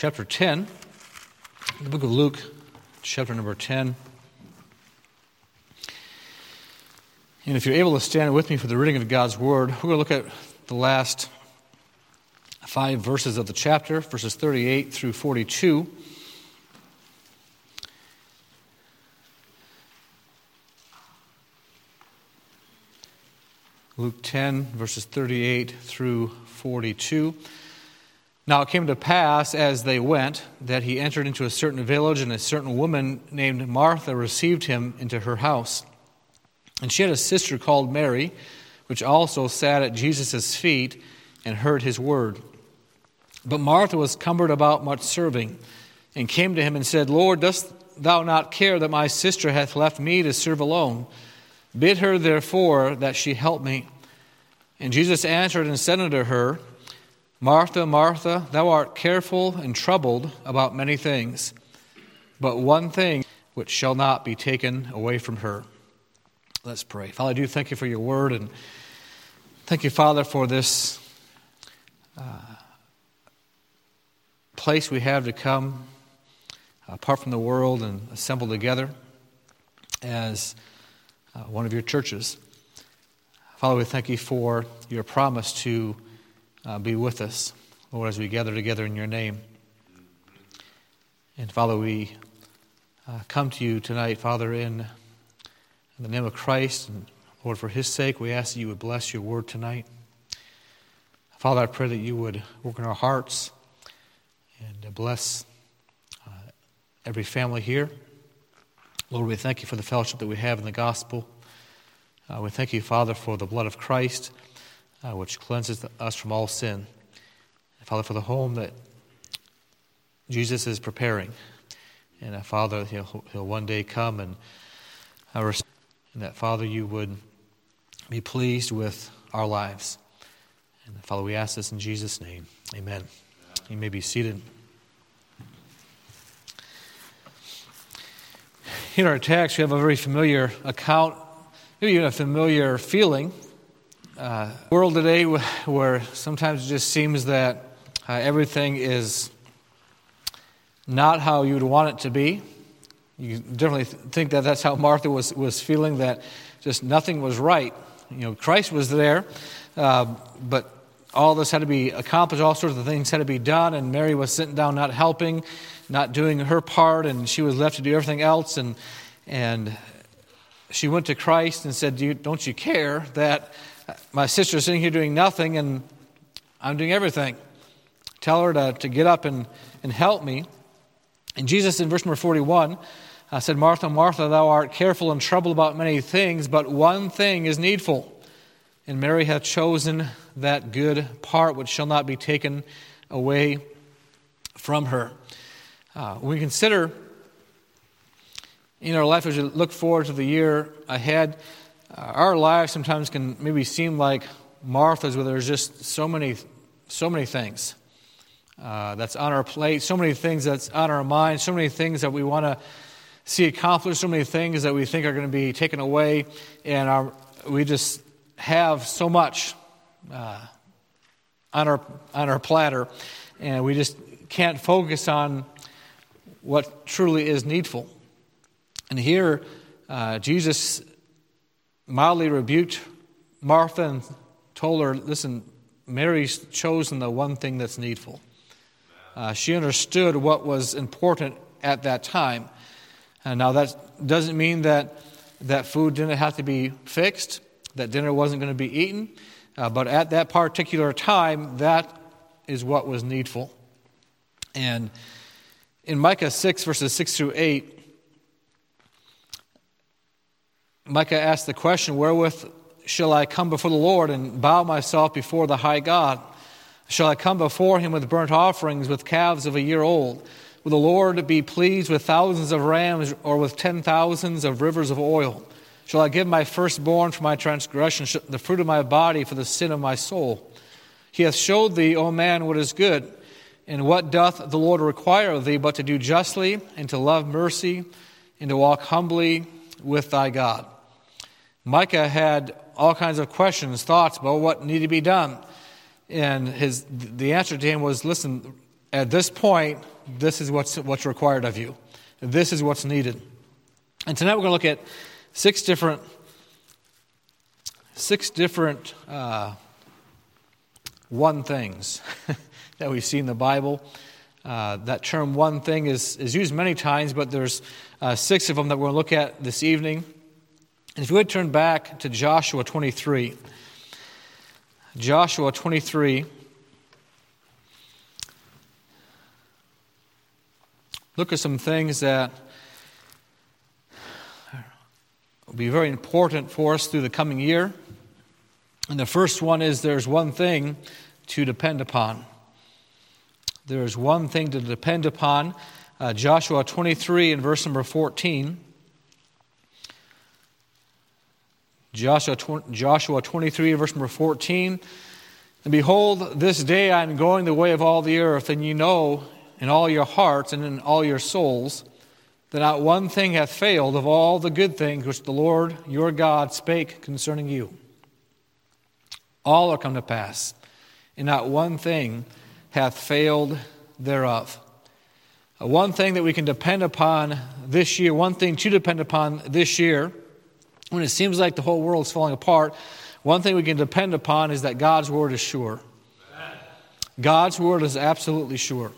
chapter 10, the book of Luke, chapter number 10. And if you're able to stand with me for the reading of God's Word, we're going to look at the last five verses of the chapter, verses 38 through 42. Luke 10, verses 38 through 42. Now it came to pass as they went that he entered into a certain village, and a certain woman named Martha received him into her house. And she had a sister called Mary, which also sat at Jesus' feet and heard his word. But Martha was cumbered about much serving, and came to him and said, Lord, dost thou not care that my sister hath left me to serve alone? Bid her therefore that she help me. And Jesus answered and said unto her, Martha, Martha, thou art careful and troubled about many things, but one thing which shall not be taken away from her. Let's pray. Father, I do thank you for your word, and thank you, Father, for this uh, place we have to come apart from the world and assemble together as uh, one of your churches. Father, we thank you for your promise to uh, be with us, Lord, as we gather together in your name. And Father, we uh, come to you tonight, Father, in, in the name of Christ. And Lord, for his sake, we ask that you would bless your word tonight. Father, I pray that you would work in our hearts and bless uh, every family here. Lord, we thank you for the fellowship that we have in the gospel. Uh, we thank you, Father, for the blood of Christ uh, which cleanses us from all sin. Father, for the home that Jesus is preparing. And uh, Father, he'll, he'll one day come and, uh, and that, Father, you would be pleased with our lives. And Father, we ask this in Jesus' name. Amen. You may be seated. In our text, we have a very familiar account, maybe even a familiar feeling uh, world today where sometimes it just seems that uh, everything is not how you would want it to be. You definitely think that that's how Martha was, was feeling, that just nothing was right. You know, Christ was there, uh, but all this had to be accomplished, all sorts of things had to be done, and Mary was sitting down not helping, not doing her part, and she was left to do everything else. And, and she went to Christ and said, Don't you care that my sister's sitting here doing nothing and I'm doing everything. Tell her to, to get up and, and help me. And Jesus, in verse number 41, uh, said, Martha, Martha, thou art careful and troubled about many things, but one thing is needful. And Mary hath chosen that good part which shall not be taken away from her. Uh, we consider in our life as we look forward to the year ahead, uh, our lives sometimes can maybe seem like Martha's, where there's just so many, so many things uh, that's on our plate, so many things that's on our mind, so many things that we want to see accomplished, so many things that we think are going to be taken away, and our, we just have so much uh, on our on our platter, and we just can't focus on what truly is needful. And here, uh, Jesus mildly rebuked Martha and told her, Listen, Mary's chosen the one thing that's needful. Uh, she understood what was important at that time. And now, that doesn't mean that that food didn't have to be fixed, that dinner wasn't going to be eaten, uh, but at that particular time, that is what was needful. And in Micah 6, verses 6 through 8, Micah asked the question, Wherewith shall I come before the Lord and bow myself before the high God? Shall I come before him with burnt offerings, with calves of a year old? Will the Lord be pleased with thousands of rams or with ten thousands of rivers of oil? Shall I give my firstborn for my transgression, the fruit of my body for the sin of my soul? He hath showed thee, O man, what is good. And what doth the Lord require of thee but to do justly, and to love mercy, and to walk humbly with thy God? Micah had all kinds of questions, thoughts about what needed to be done. And his, the answer to him was listen, at this point, this is what's, what's required of you. This is what's needed. And tonight we're going to look at six different, six different uh, one things that we see in the Bible. Uh, that term one thing is, is used many times, but there's uh, six of them that we're going to look at this evening. And if you would turn back to Joshua 23. Joshua 23. Look at some things that will be very important for us through the coming year. And the first one is there's one thing to depend upon. There is one thing to depend upon. Uh, Joshua 23 and verse number 14. Joshua, Joshua 23, verse number 14. And behold, this day I am going the way of all the earth, and you know in all your hearts and in all your souls that not one thing hath failed of all the good things which the Lord your God spake concerning you. All are come to pass, and not one thing hath failed thereof. Uh, one thing that we can depend upon this year, one thing to depend upon this year, when it seems like the whole world is falling apart, one thing we can depend upon is that God's word is sure. God's word is absolutely sure.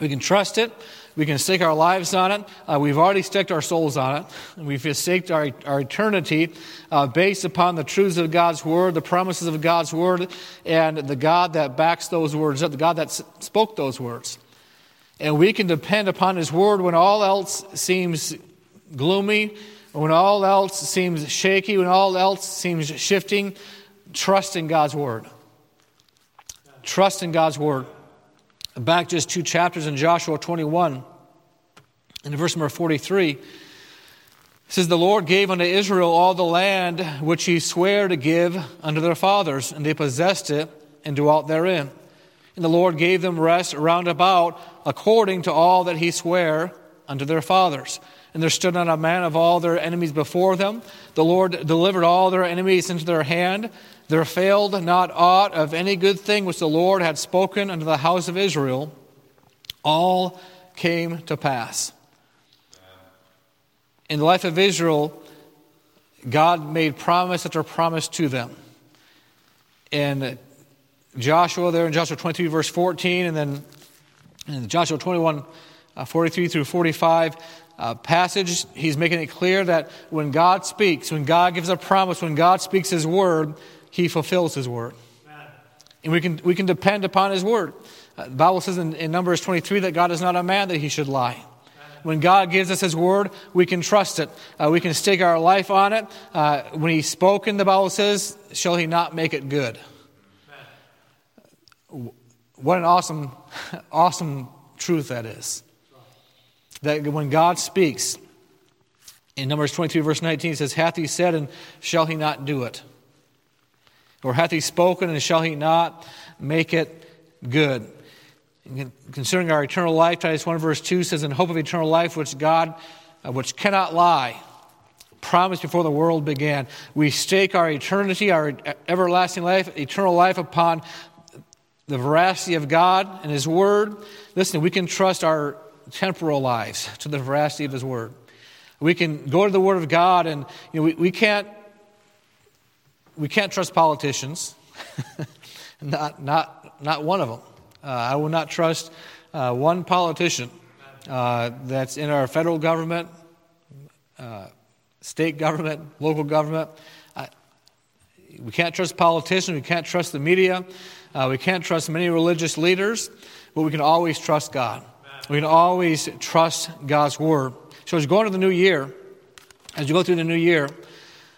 We can trust it. We can stake our lives on it. Uh, we've already staked our souls on it. And we've staked our, our eternity uh, based upon the truths of God's Word, the promises of God's Word, and the God that backs those words up, the God that spoke those words. And we can depend upon His Word when all else seems gloomy, when all else seems shaky, when all else seems shifting. Trust in God's Word. Trust in God's Word back just two chapters in Joshua 21, in verse number 43, it says, The Lord gave unto Israel all the land which he sware to give unto their fathers, and they possessed it and dwelt therein. And the Lord gave them rest round about according to all that he sware unto their fathers. And there stood not a man of all their enemies before them. The Lord delivered all their enemies into their hand. There failed not aught of any good thing which the Lord had spoken unto the house of Israel. All came to pass. In the life of Israel, God made promise after promise to them. In Joshua, there in Joshua 23, verse 14, and then in Joshua 21, uh, 43 through 45 uh, passage, he's making it clear that when God speaks, when God gives a promise, when God speaks his word, he fulfills his word. And we can, we can depend upon his word. Uh, the Bible says in, in Numbers 23 that God is not a man that he should lie. When God gives us His word, we can trust it. Uh, we can stake our life on it. Uh, when He's spoken, the Bible says, shall He not make it good? What an awesome, awesome truth that is. That when God speaks, in Numbers 22, verse 19, it says, Hath He said, and shall He not do it? Or hath he spoken, and shall he not make it good? Concerning our eternal life, Titus 1 verse 2 says, In hope of eternal life, which God, uh, which cannot lie, promised before the world began. We stake our eternity, our everlasting life, eternal life upon the veracity of God and His Word. Listen, we can trust our temporal lives to the veracity of His Word. We can go to the Word of God, and you know, we, we can't we can't trust politicians. not, not, not one of them. Uh, I will not trust uh, one politician uh, that's in our federal government, uh, state government, local government. We can't trust politicians. We can't trust the media. Uh, we can't trust many religious leaders, but we can always trust God. We can always trust God's word. So as you go into the new year, as you go through the new year,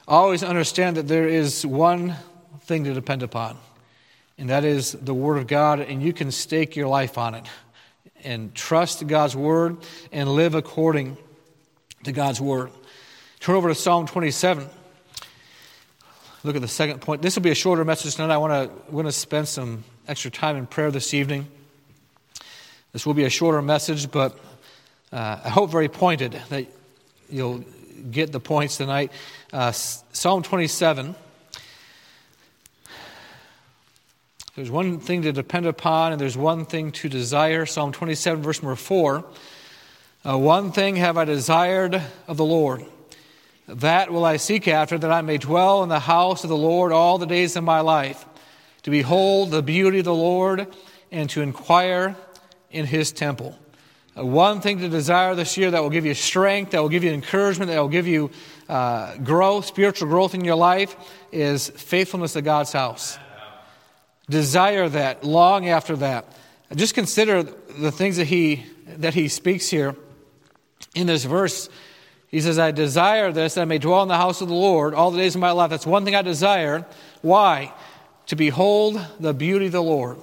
always understand that there is one thing to depend upon, and that is the Word of God, and you can stake your life on it and trust God's Word and live according to God's Word. Turn over to Psalm 27. Look at the second point. This will be a shorter message tonight. I want to, want to spend some extra time in prayer this evening. This will be a shorter message, but uh, I hope very pointed that you'll get the points tonight. Uh, Psalm 27. There's one thing to depend upon, and there's one thing to desire. Psalm 27, verse number 4. Uh, one thing have I desired of the Lord, that will I seek after, that I may dwell in the house of the Lord all the days of my life, to behold the beauty of the Lord and to inquire in his temple. Uh, one thing to desire this year that will give you strength, that will give you encouragement, that will give you uh, growth, spiritual growth in your life, is faithfulness to God's house. Desire that, long after that. Just consider the things that he, that he speaks here in this verse. He says, I desire this, that I may dwell in the house of the Lord all the days of my life. That's one thing I desire. Why? To behold the beauty of the Lord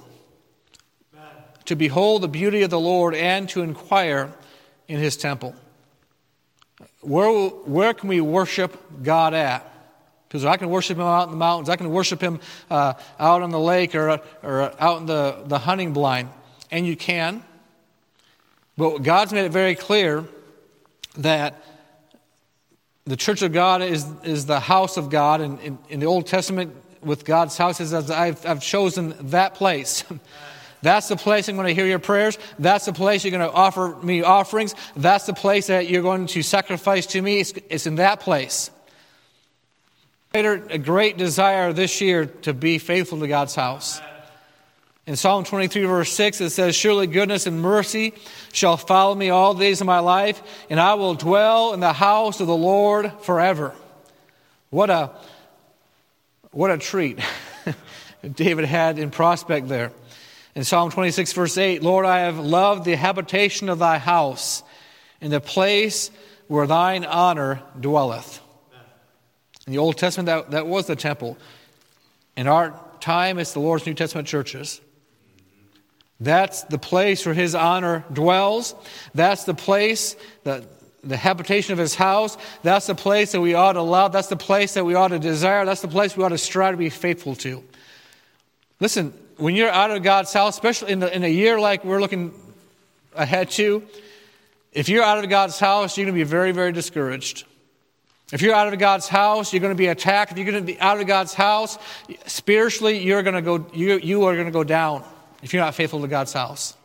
to behold the beauty of the Lord and to inquire in his temple. Where, where can we worship God at? Because I can worship him out in the mountains, I can worship him uh, out on the lake or, or out in the, the hunting blind. And you can. But God's made it very clear that the church of God is, is the house of God. And in, in the Old Testament, with God's house, is I've, I've chosen that place. That's the place I'm going to hear your prayers. That's the place you're going to offer me offerings. That's the place that you're going to sacrifice to me. It's, it's in that place. A great desire this year to be faithful to God's house. In Psalm 23, verse 6, it says, Surely goodness and mercy shall follow me all the days of my life, and I will dwell in the house of the Lord forever. What a, what a treat David had in prospect there. In Psalm 26, verse 8, Lord, I have loved the habitation of thy house, in the place where thine honor dwelleth. In the Old Testament, that, that was the temple. In our time, it's the Lord's New Testament churches. That's the place where his honor dwells. That's the place, the, the habitation of his house. That's the place that we ought to love. That's the place that we ought to desire. That's the place we ought to strive to be faithful to. Listen, when you're out of God's house, especially in, the, in a year like we're looking ahead to, if you're out of God's house, you're going to be very, very discouraged. If you're out of God's house, you're going to be attacked. If you're going to be out of God's house, spiritually, you're going to go, you, you are going to go down if you're not faithful to God's house.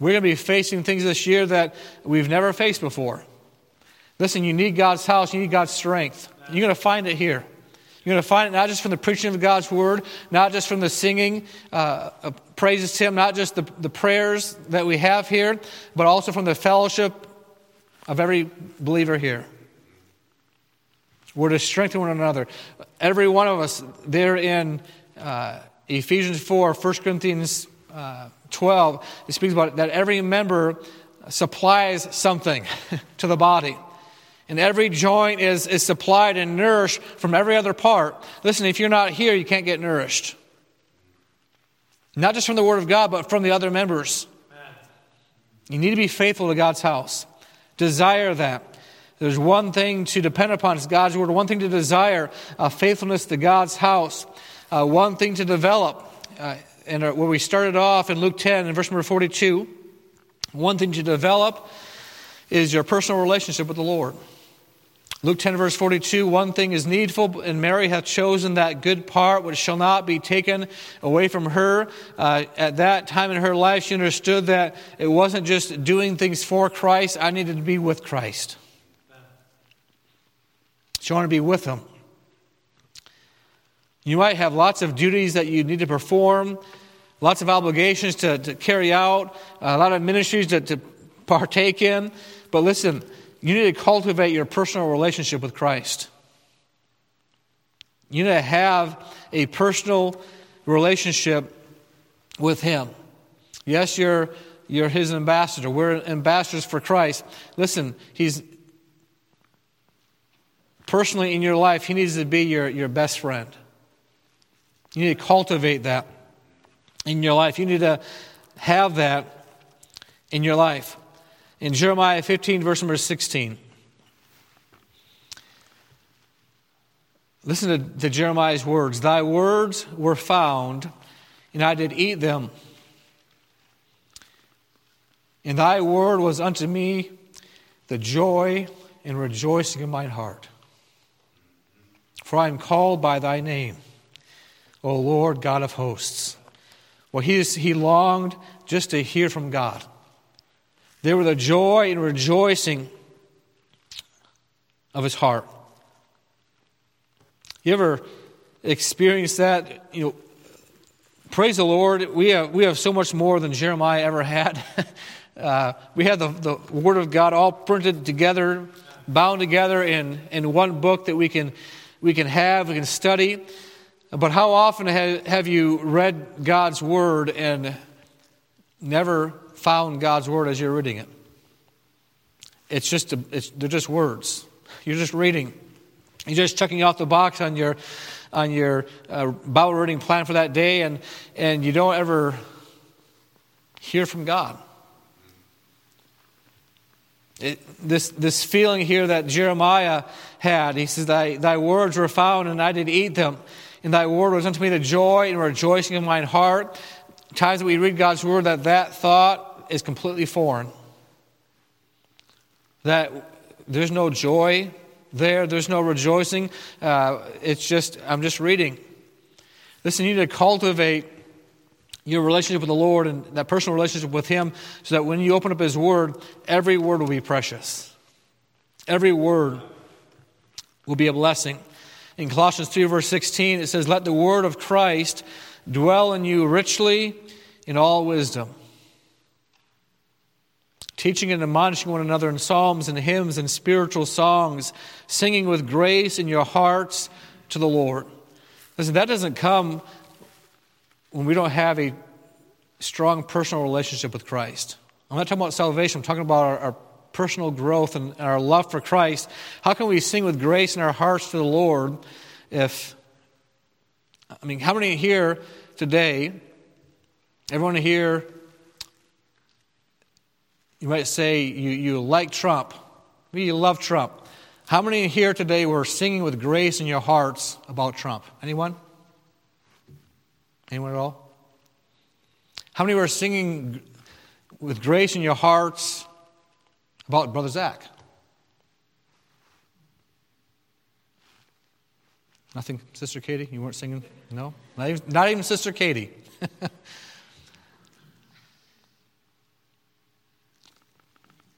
We're going to be facing things this year that we've never faced before. Listen, you need God's house, you need God's strength. You're going to find it here. You're going to find it not just from the preaching of God's word, not just from the singing uh, praises to Him, not just the, the prayers that we have here, but also from the fellowship of every believer here. We're to strengthen one another. Every one of us, there in uh, Ephesians 4, 1 Corinthians uh, 12, it speaks about that every member supplies something to the body and every joint is, is supplied and nourished from every other part. Listen, if you're not here, you can't get nourished. Not just from the Word of God, but from the other members. You need to be faithful to God's house. Desire that. There's one thing to depend upon, it's God's Word. One thing to desire, uh, faithfulness to God's house. Uh, one thing to develop. Uh, and where we started off in Luke 10 and verse number 42, one thing to develop is your personal relationship with the Lord. Luke 10, verse 42 One thing is needful, and Mary hath chosen that good part which shall not be taken away from her. Uh, at that time in her life, she understood that it wasn't just doing things for Christ, I needed to be with Christ. She wanted to be with Him. You might have lots of duties that you need to perform, lots of obligations to, to carry out, a lot of ministries to, to partake in, but listen, you need to cultivate your personal relationship with Christ. You need to have a personal relationship with Him. Yes, you're, you're His ambassador. We're ambassadors for Christ. Listen, He's personally in your life, He needs to be your, your best friend. You need to cultivate that in your life. You need to have that in your life in Jeremiah 15, verse number 16. Listen to, to Jeremiah's words Thy words were found, and I did eat them. And thy word was unto me the joy and rejoicing of mine heart. For I am called by thy name. O Lord God of hosts. Well, he, is, he longed just to hear from God. There were the joy and rejoicing of his heart. You ever experienced that? You know, praise the Lord. We have, we have so much more than Jeremiah ever had. uh, we have the, the Word of God all printed together, bound together in, in one book that we can, we can have, we can study. But how often have you read God's Word and never found God's Word as you're reading it? It's just, a, it's, they're just words. You're just reading. You're just checking off the box on your, on your uh, Bible reading plan for that day, and, and you don't ever hear from God. It, this, this feeling here that Jeremiah had, he says, thy, thy words were found, and I did eat them. And thy word was unto me the joy and rejoicing of mine heart. Times that we read God's word, that that thought is completely foreign. That there's no joy there, there's no rejoicing. Uh, it's just, I'm just reading. Listen, you need to cultivate your relationship with the Lord and that personal relationship with Him so that when you open up His Word, every word will be precious. Every word will be a blessing. In Colossians 3, verse 16, it says, Let the word of Christ dwell in you richly in all wisdom, teaching and admonishing one another in psalms and hymns and spiritual songs, singing with grace in your hearts to the Lord. Listen, that doesn't come when we don't have a strong personal relationship with Christ. I'm not talking about salvation, I'm talking about our, our personal growth and our love for Christ, how can we sing with grace in our hearts to the Lord if, I mean, how many here today, everyone here, you might say you, you like Trump, maybe you love Trump. How many here today were singing with grace in your hearts about Trump? Anyone? Anyone at all? How many were singing with grace in your hearts about Brother Zach? Nothing, Sister Katie? You weren't singing? No? Not even, not even Sister Katie.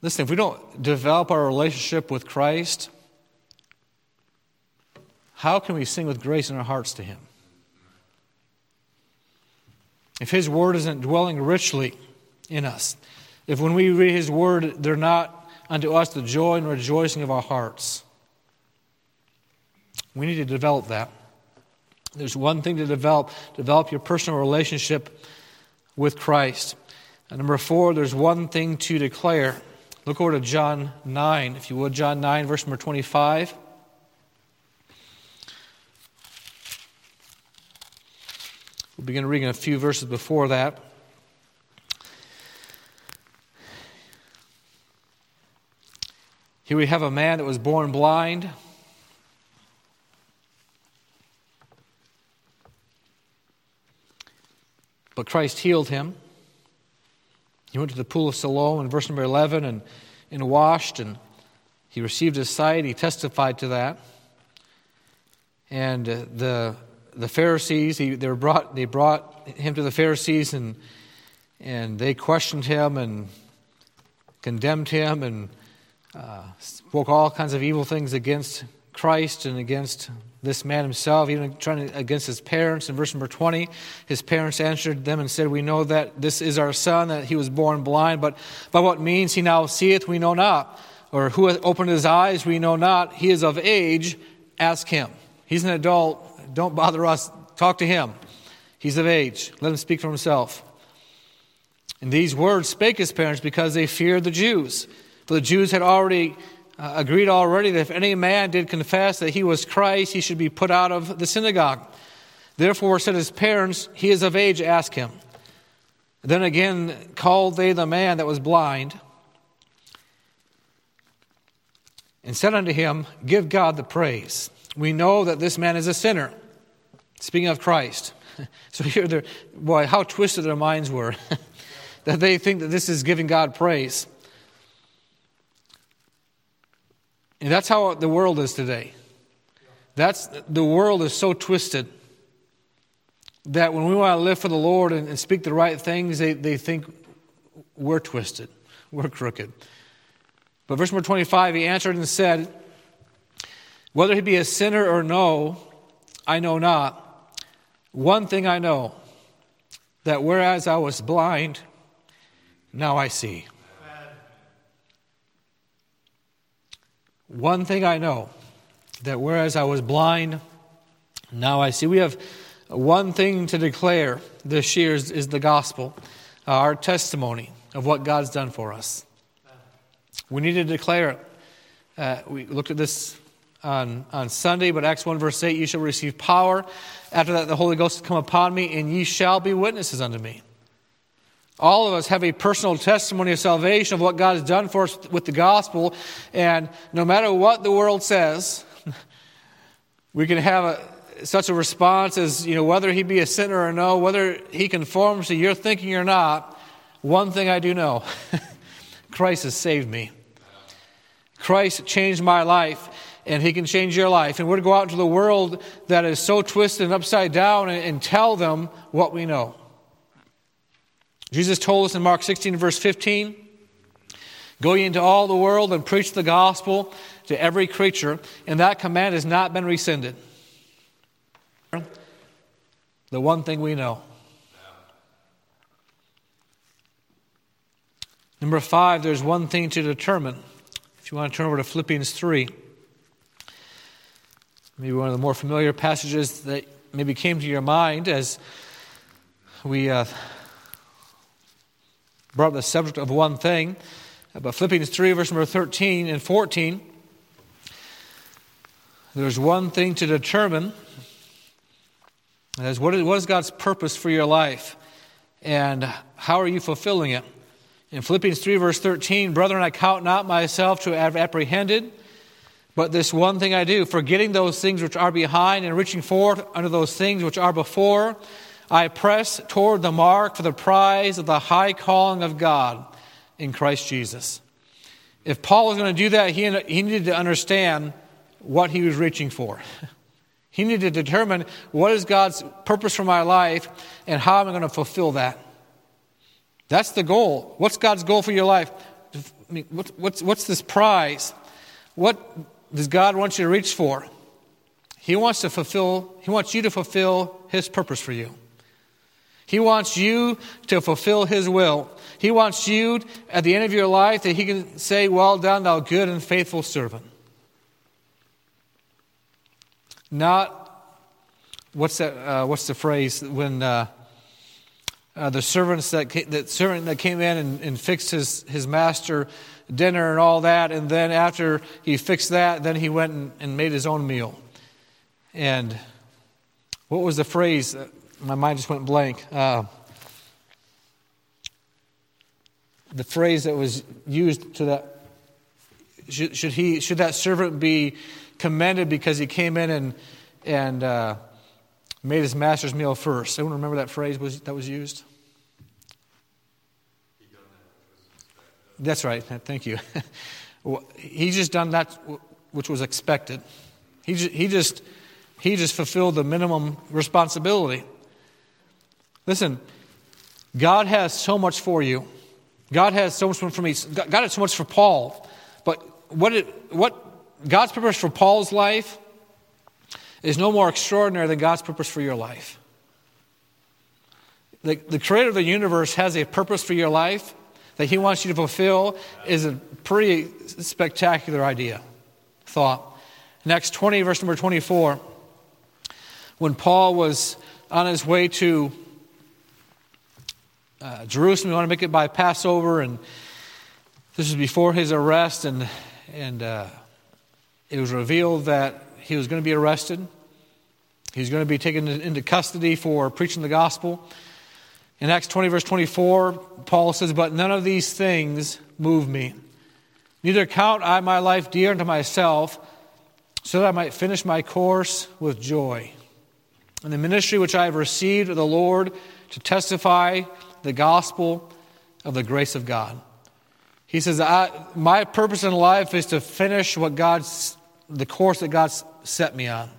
Listen, if we don't develop our relationship with Christ, how can we sing with grace in our hearts to Him? If His Word isn't dwelling richly in us, if when we read His Word, they're not unto us the joy and rejoicing of our hearts. We need to develop that. There's one thing to develop develop your personal relationship with Christ. And number four, there's one thing to declare. Look over to John 9, if you would, John 9, verse number 25. We'll begin reading a few verses before that. Here we have a man that was born blind. But Christ healed him. He went to the pool of Siloam in verse number 11 and, and washed, and he received his sight. He testified to that. And uh, the, the Pharisees, he, they, were brought, they brought him to the Pharisees, and, and they questioned him and condemned him and uh, spoke all kinds of evil things against Christ and against this man himself, even trying to, against his parents. In verse number 20, his parents answered them and said, We know that this is our son, that he was born blind, but by what means he now seeth, we know not. Or who hath opened his eyes, we know not. He is of age, ask him. He's an adult, don't bother us, talk to him. He's of age, let him speak for himself. And these words spake his parents because they feared the Jews. For the Jews had already uh, agreed already that if any man did confess that he was Christ, he should be put out of the synagogue. Therefore said his parents, He is of age, ask him. Then again called they the man that was blind, and said unto him, Give God the praise. We know that this man is a sinner. Speaking of Christ. So here, boy, how twisted their minds were that they think that this is giving God praise. And that's how the world is today. That's the world is so twisted. that when we want to live for the Lord and, and speak the right things, they, they think we're twisted, we're crooked. But verse number 25, he answered and said, Whether he be a sinner or no, I know not. One thing I know, that whereas I was blind, now I see. One thing I know, that whereas I was blind, now I see. We have one thing to declare this year is, is the gospel, uh, our testimony of what God's done for us. We need to declare it. Uh, we looked at this on, on Sunday, but Acts 1, verse 8 You shall receive power. After that, the Holy Ghost will come upon me, and ye shall be witnesses unto me. All of us have a personal testimony of salvation of what God has done for us with the gospel, and no matter what the world says, we can have a, such a response as, you know, whether he be a sinner or no, whether he conforms to your thinking or not, one thing I do know Christ has saved me. Christ changed my life, and He can change your life. And we're to go out into the world that is so twisted and upside down and, and tell them what we know. Jesus told us in Mark 16, verse 15 Go ye into all the world and preach the gospel to every creature, and that command has not been rescinded. The one thing we know. Number five, there's one thing to determine. If you want to turn over to Philippians 3, maybe one of the more familiar passages that maybe came to your mind as we uh, brought the subject of one thing. But Philippians 3, verse number 13 and 14, there's one thing to determine. That is, what is, what is God's purpose for your life? And how are you fulfilling it? In Philippians 3, verse 13, Brethren, I count not myself to have apprehended, but this one thing I do, forgetting those things which are behind and reaching forth unto those things which are before, I press toward the mark for the prize of the high calling of God in Christ Jesus. If Paul was going to do that, he, he needed to understand what he was reaching for. He needed to determine what is God's purpose for my life and how am I going to fulfill that. That's the goal. What's God's goal for your life? I mean, what's, what's this prize? What does God want you to reach for? He wants to fulfill, He wants you to fulfill His purpose for you. He wants you to fulfill His will. He wants you at the end of your life that He can say, Well done, thou good and faithful servant. Not, what's that, uh, what's the phrase when, uh, uh, the servants that came, that servant that came in and, and fixed his, his master dinner and all that, and then after he fixed that, then he went and, and made his own meal. And what was the phrase? My mind just went blank. Uh, the phrase that was used to that should, should, he should that servant be commended because he came in and and uh, made his master's meal first? Anyone remember that phrase was that was used? That's right. Thank you. he just done that which was expected. He just, he just he just fulfilled the minimum responsibility. Listen, God has so much for you. God has so much for me. God has so much for Paul. But what, it, what God's purpose for Paul's life is no more extraordinary than God's purpose for your life. The, the creator of the universe has a purpose for your life, that He wants you to fulfill is a pretty spectacular idea, thought. Acts 20, verse number 24. When Paul was on his way to uh, Jerusalem, he wanted to make it by Passover, and this was before his arrest, and, and uh, it was revealed that he was going to be arrested. He was going to be taken into custody for preaching the gospel. In Acts 20, verse 24, Paul says, But none of these things move me. Neither count I my life dear unto myself, so that I might finish my course with joy. And the ministry which I have received of the Lord to testify the gospel of the grace of God. He says, "I My purpose in life is to finish what God's, the course that God's set me on.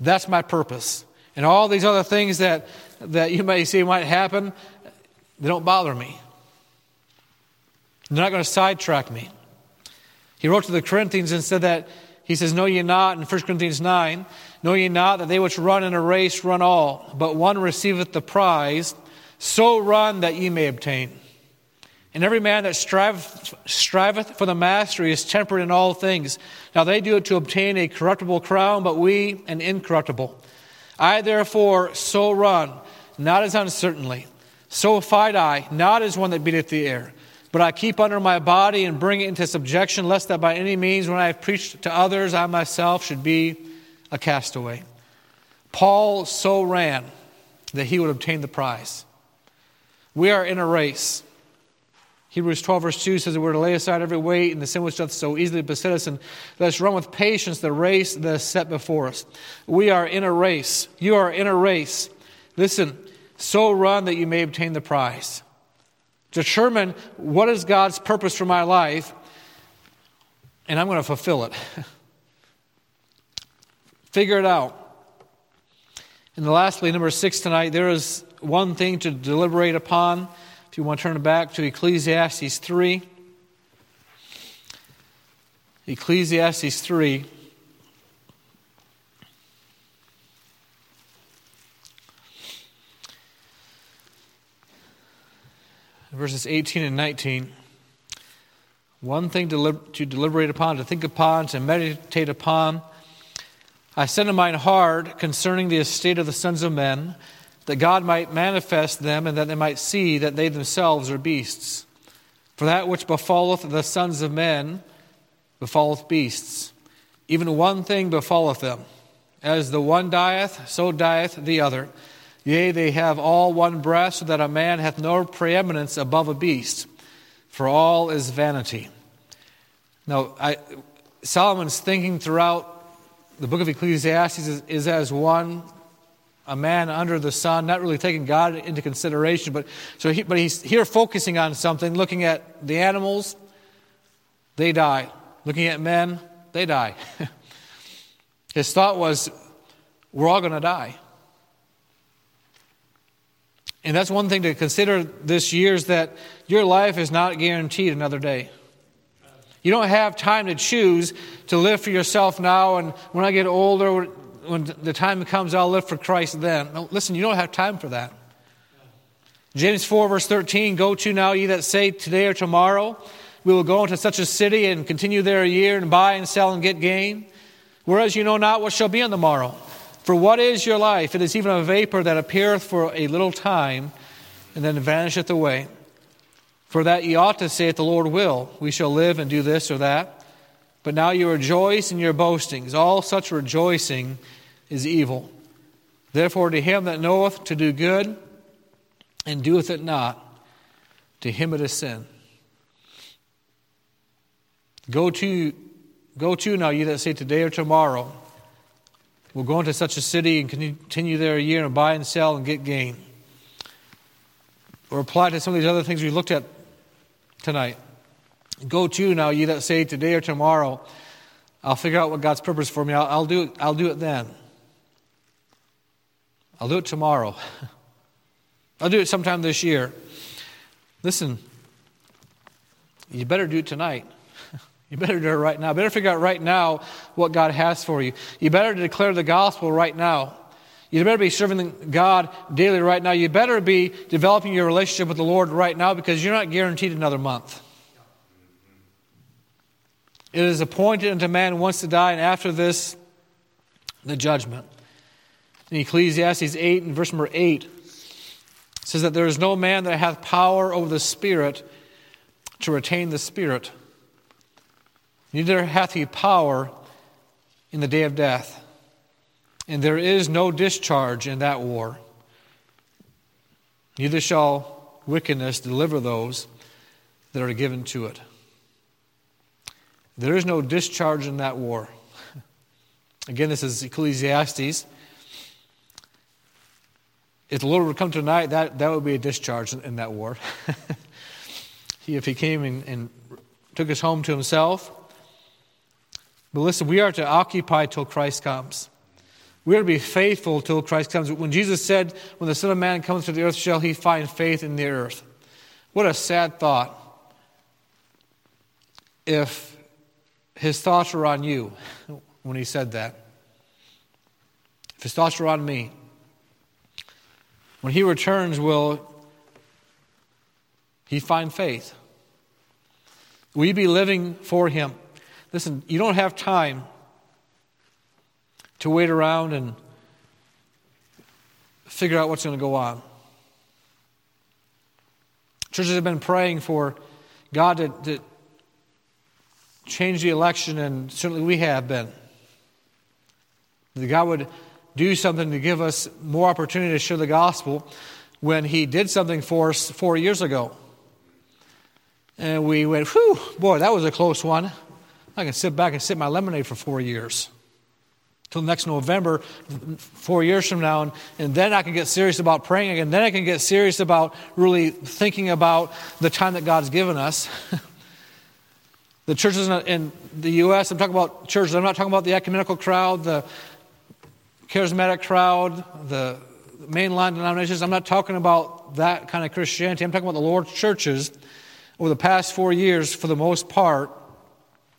That's my purpose. And all these other things that, that you may see might happen, they don't bother me. They're not going to sidetrack me. He wrote to the Corinthians and said that, he says, Know ye not, in 1 Corinthians 9, know ye not that they which run in a race run all, but one receiveth the prize, so run that ye may obtain. And every man that striveth, striveth for the mastery is temperate in all things. Now they do it to obtain a corruptible crown, but we an incorruptible. I therefore so run, not as uncertainly. So fight I, not as one that beateth the air. But I keep under my body and bring it into subjection, lest that by any means, when I have preached to others, I myself should be a castaway. Paul so ran that he would obtain the prize. We are in a race. Hebrews 12, verse 2 says that we're to lay aside every weight and the sin which doth so easily beset us, and let us run with patience the race that is set before us. We are in a race. You are in a race. Listen, so run that you may obtain the prize. Determine what is God's purpose for my life, and I'm going to fulfill it. Figure it out. And lastly, number six tonight, there is one thing to deliberate upon. If you want to turn it back to Ecclesiastes 3. Ecclesiastes 3. Verses 18 and 19. One thing to, to deliberate upon, to think upon, to meditate upon. I said in mine heart concerning the estate of the sons of men that God might manifest them, and that they might see that they themselves are beasts. For that which befalleth the sons of men befalleth beasts. Even one thing befalleth them. As the one dieth, so dieth the other. Yea, they have all one breath, so that a man hath no preeminence above a beast. For all is vanity. Now, I, Solomon's thinking throughout the book of Ecclesiastes is, is as one a man under the sun, not really taking God into consideration, but so he, but he's here focusing on something, looking at the animals, they die. Looking at men, they die. His thought was, we're all going to die. And that's one thing to consider this year is that your life is not guaranteed another day. You don't have time to choose to live for yourself now, and when I get older, when the time comes, I'll live for Christ then. No, listen, you don't have time for that. James 4, verse 13 Go to now, ye that say, Today or tomorrow, we will go into such a city and continue there a year and buy and sell and get gain. Whereas you know not what shall be on the morrow. For what is your life? It is even a vapor that appeareth for a little time and then vanisheth away. For that ye ought to say, If the Lord will, we shall live and do this or that. But now you rejoice in your boastings. All such rejoicing is evil. Therefore, to him that knoweth to do good and doeth it not, to him it is sin. Go to, go to now, you that say today or tomorrow. We'll go into such a city and continue there a year and buy and sell and get gain. Or apply to some of these other things we looked at tonight. Go to now, you that say today or tomorrow, I'll figure out what God's purpose for me. I'll, I'll, do it, I'll do it then. I'll do it tomorrow. I'll do it sometime this year. Listen, you better do it tonight. You better do it right now. Better figure out right now what God has for you. You better declare the gospel right now. You better be serving God daily right now. You better be developing your relationship with the Lord right now because you're not guaranteed another month. It is appointed unto man once to die, and after this, the judgment. In Ecclesiastes 8 and verse number 8 says that there is no man that hath power over the Spirit to retain the Spirit. Neither hath he power in the day of death. And there is no discharge in that war. Neither shall wickedness deliver those that are given to it. There is no discharge in that war. Again, this is Ecclesiastes. If the Lord would come tonight, that, that would be a discharge in, in that war. he, if he came and, and took us home to himself. But listen, we are to occupy till Christ comes. We're to be faithful till Christ comes. When Jesus said, When the Son of Man comes to the earth, shall he find faith in the earth? What a sad thought if his thoughts were on you when he said that. If his thoughts were on me. When he returns, will he find faith? Will you be living for him? Listen, you don't have time to wait around and figure out what's going to go on. Churches have been praying for God to, to change the election, and certainly we have been. That God would do something to give us more opportunity to share the gospel when He did something for us four years ago. And we went, whew, boy, that was a close one. I can sit back and sip my lemonade for four years till next November, four years from now, and, and then I can get serious about praying again. Then I can get serious about really thinking about the time that God's given us. the churches in the U.S., I'm talking about churches, I'm not talking about the ecumenical crowd, the charismatic crowd, the mainline denominations. I'm not talking about that kind of Christianity. I'm talking about the Lord's churches over the past four years, for the most part,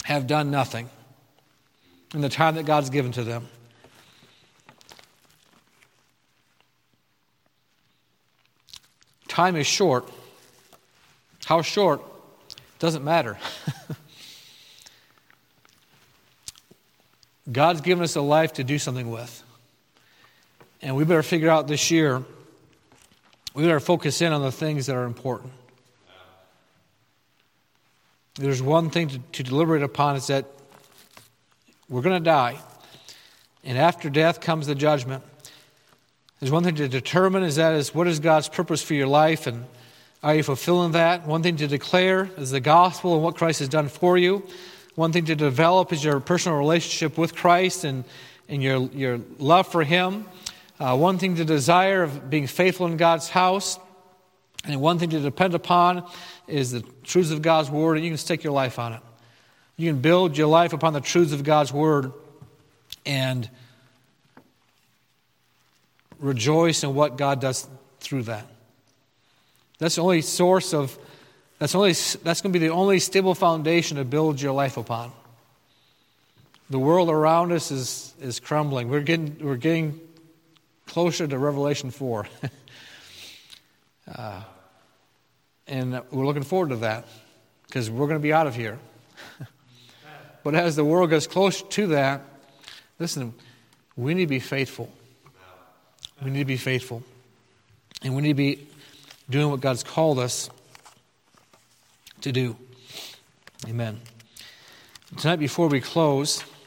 have done nothing in the time that God's given to them. Time is short. How short doesn't matter. God's given us a life to do something with. And we better figure out this year, we better focus in on the things that are important. There's one thing to, to deliberate upon is that we're going to die. And after death comes the judgment. There's one thing to determine is that is what is God's purpose for your life and are you fulfilling that? One thing to declare is the gospel and what Christ has done for you. One thing to develop is your personal relationship with Christ and, and your, your love for Him. Uh, one thing to desire of being faithful in God's house. And one thing to depend upon is the truths of God's word, and you can stake your life on it. You can build your life upon the truths of God's Word and rejoice in what God does through that. That's the only source of, that's, only, that's going to be the only stable foundation to build your life upon. The world around us is, is crumbling. We're getting, we're getting closer to Revelation 4. uh, and we're looking forward to that because we're going to be out of here. But as the world gets closer to that, listen, we need to be faithful. We need to be faithful. And we need to be doing what God's called us to do. Amen. Tonight, before we close,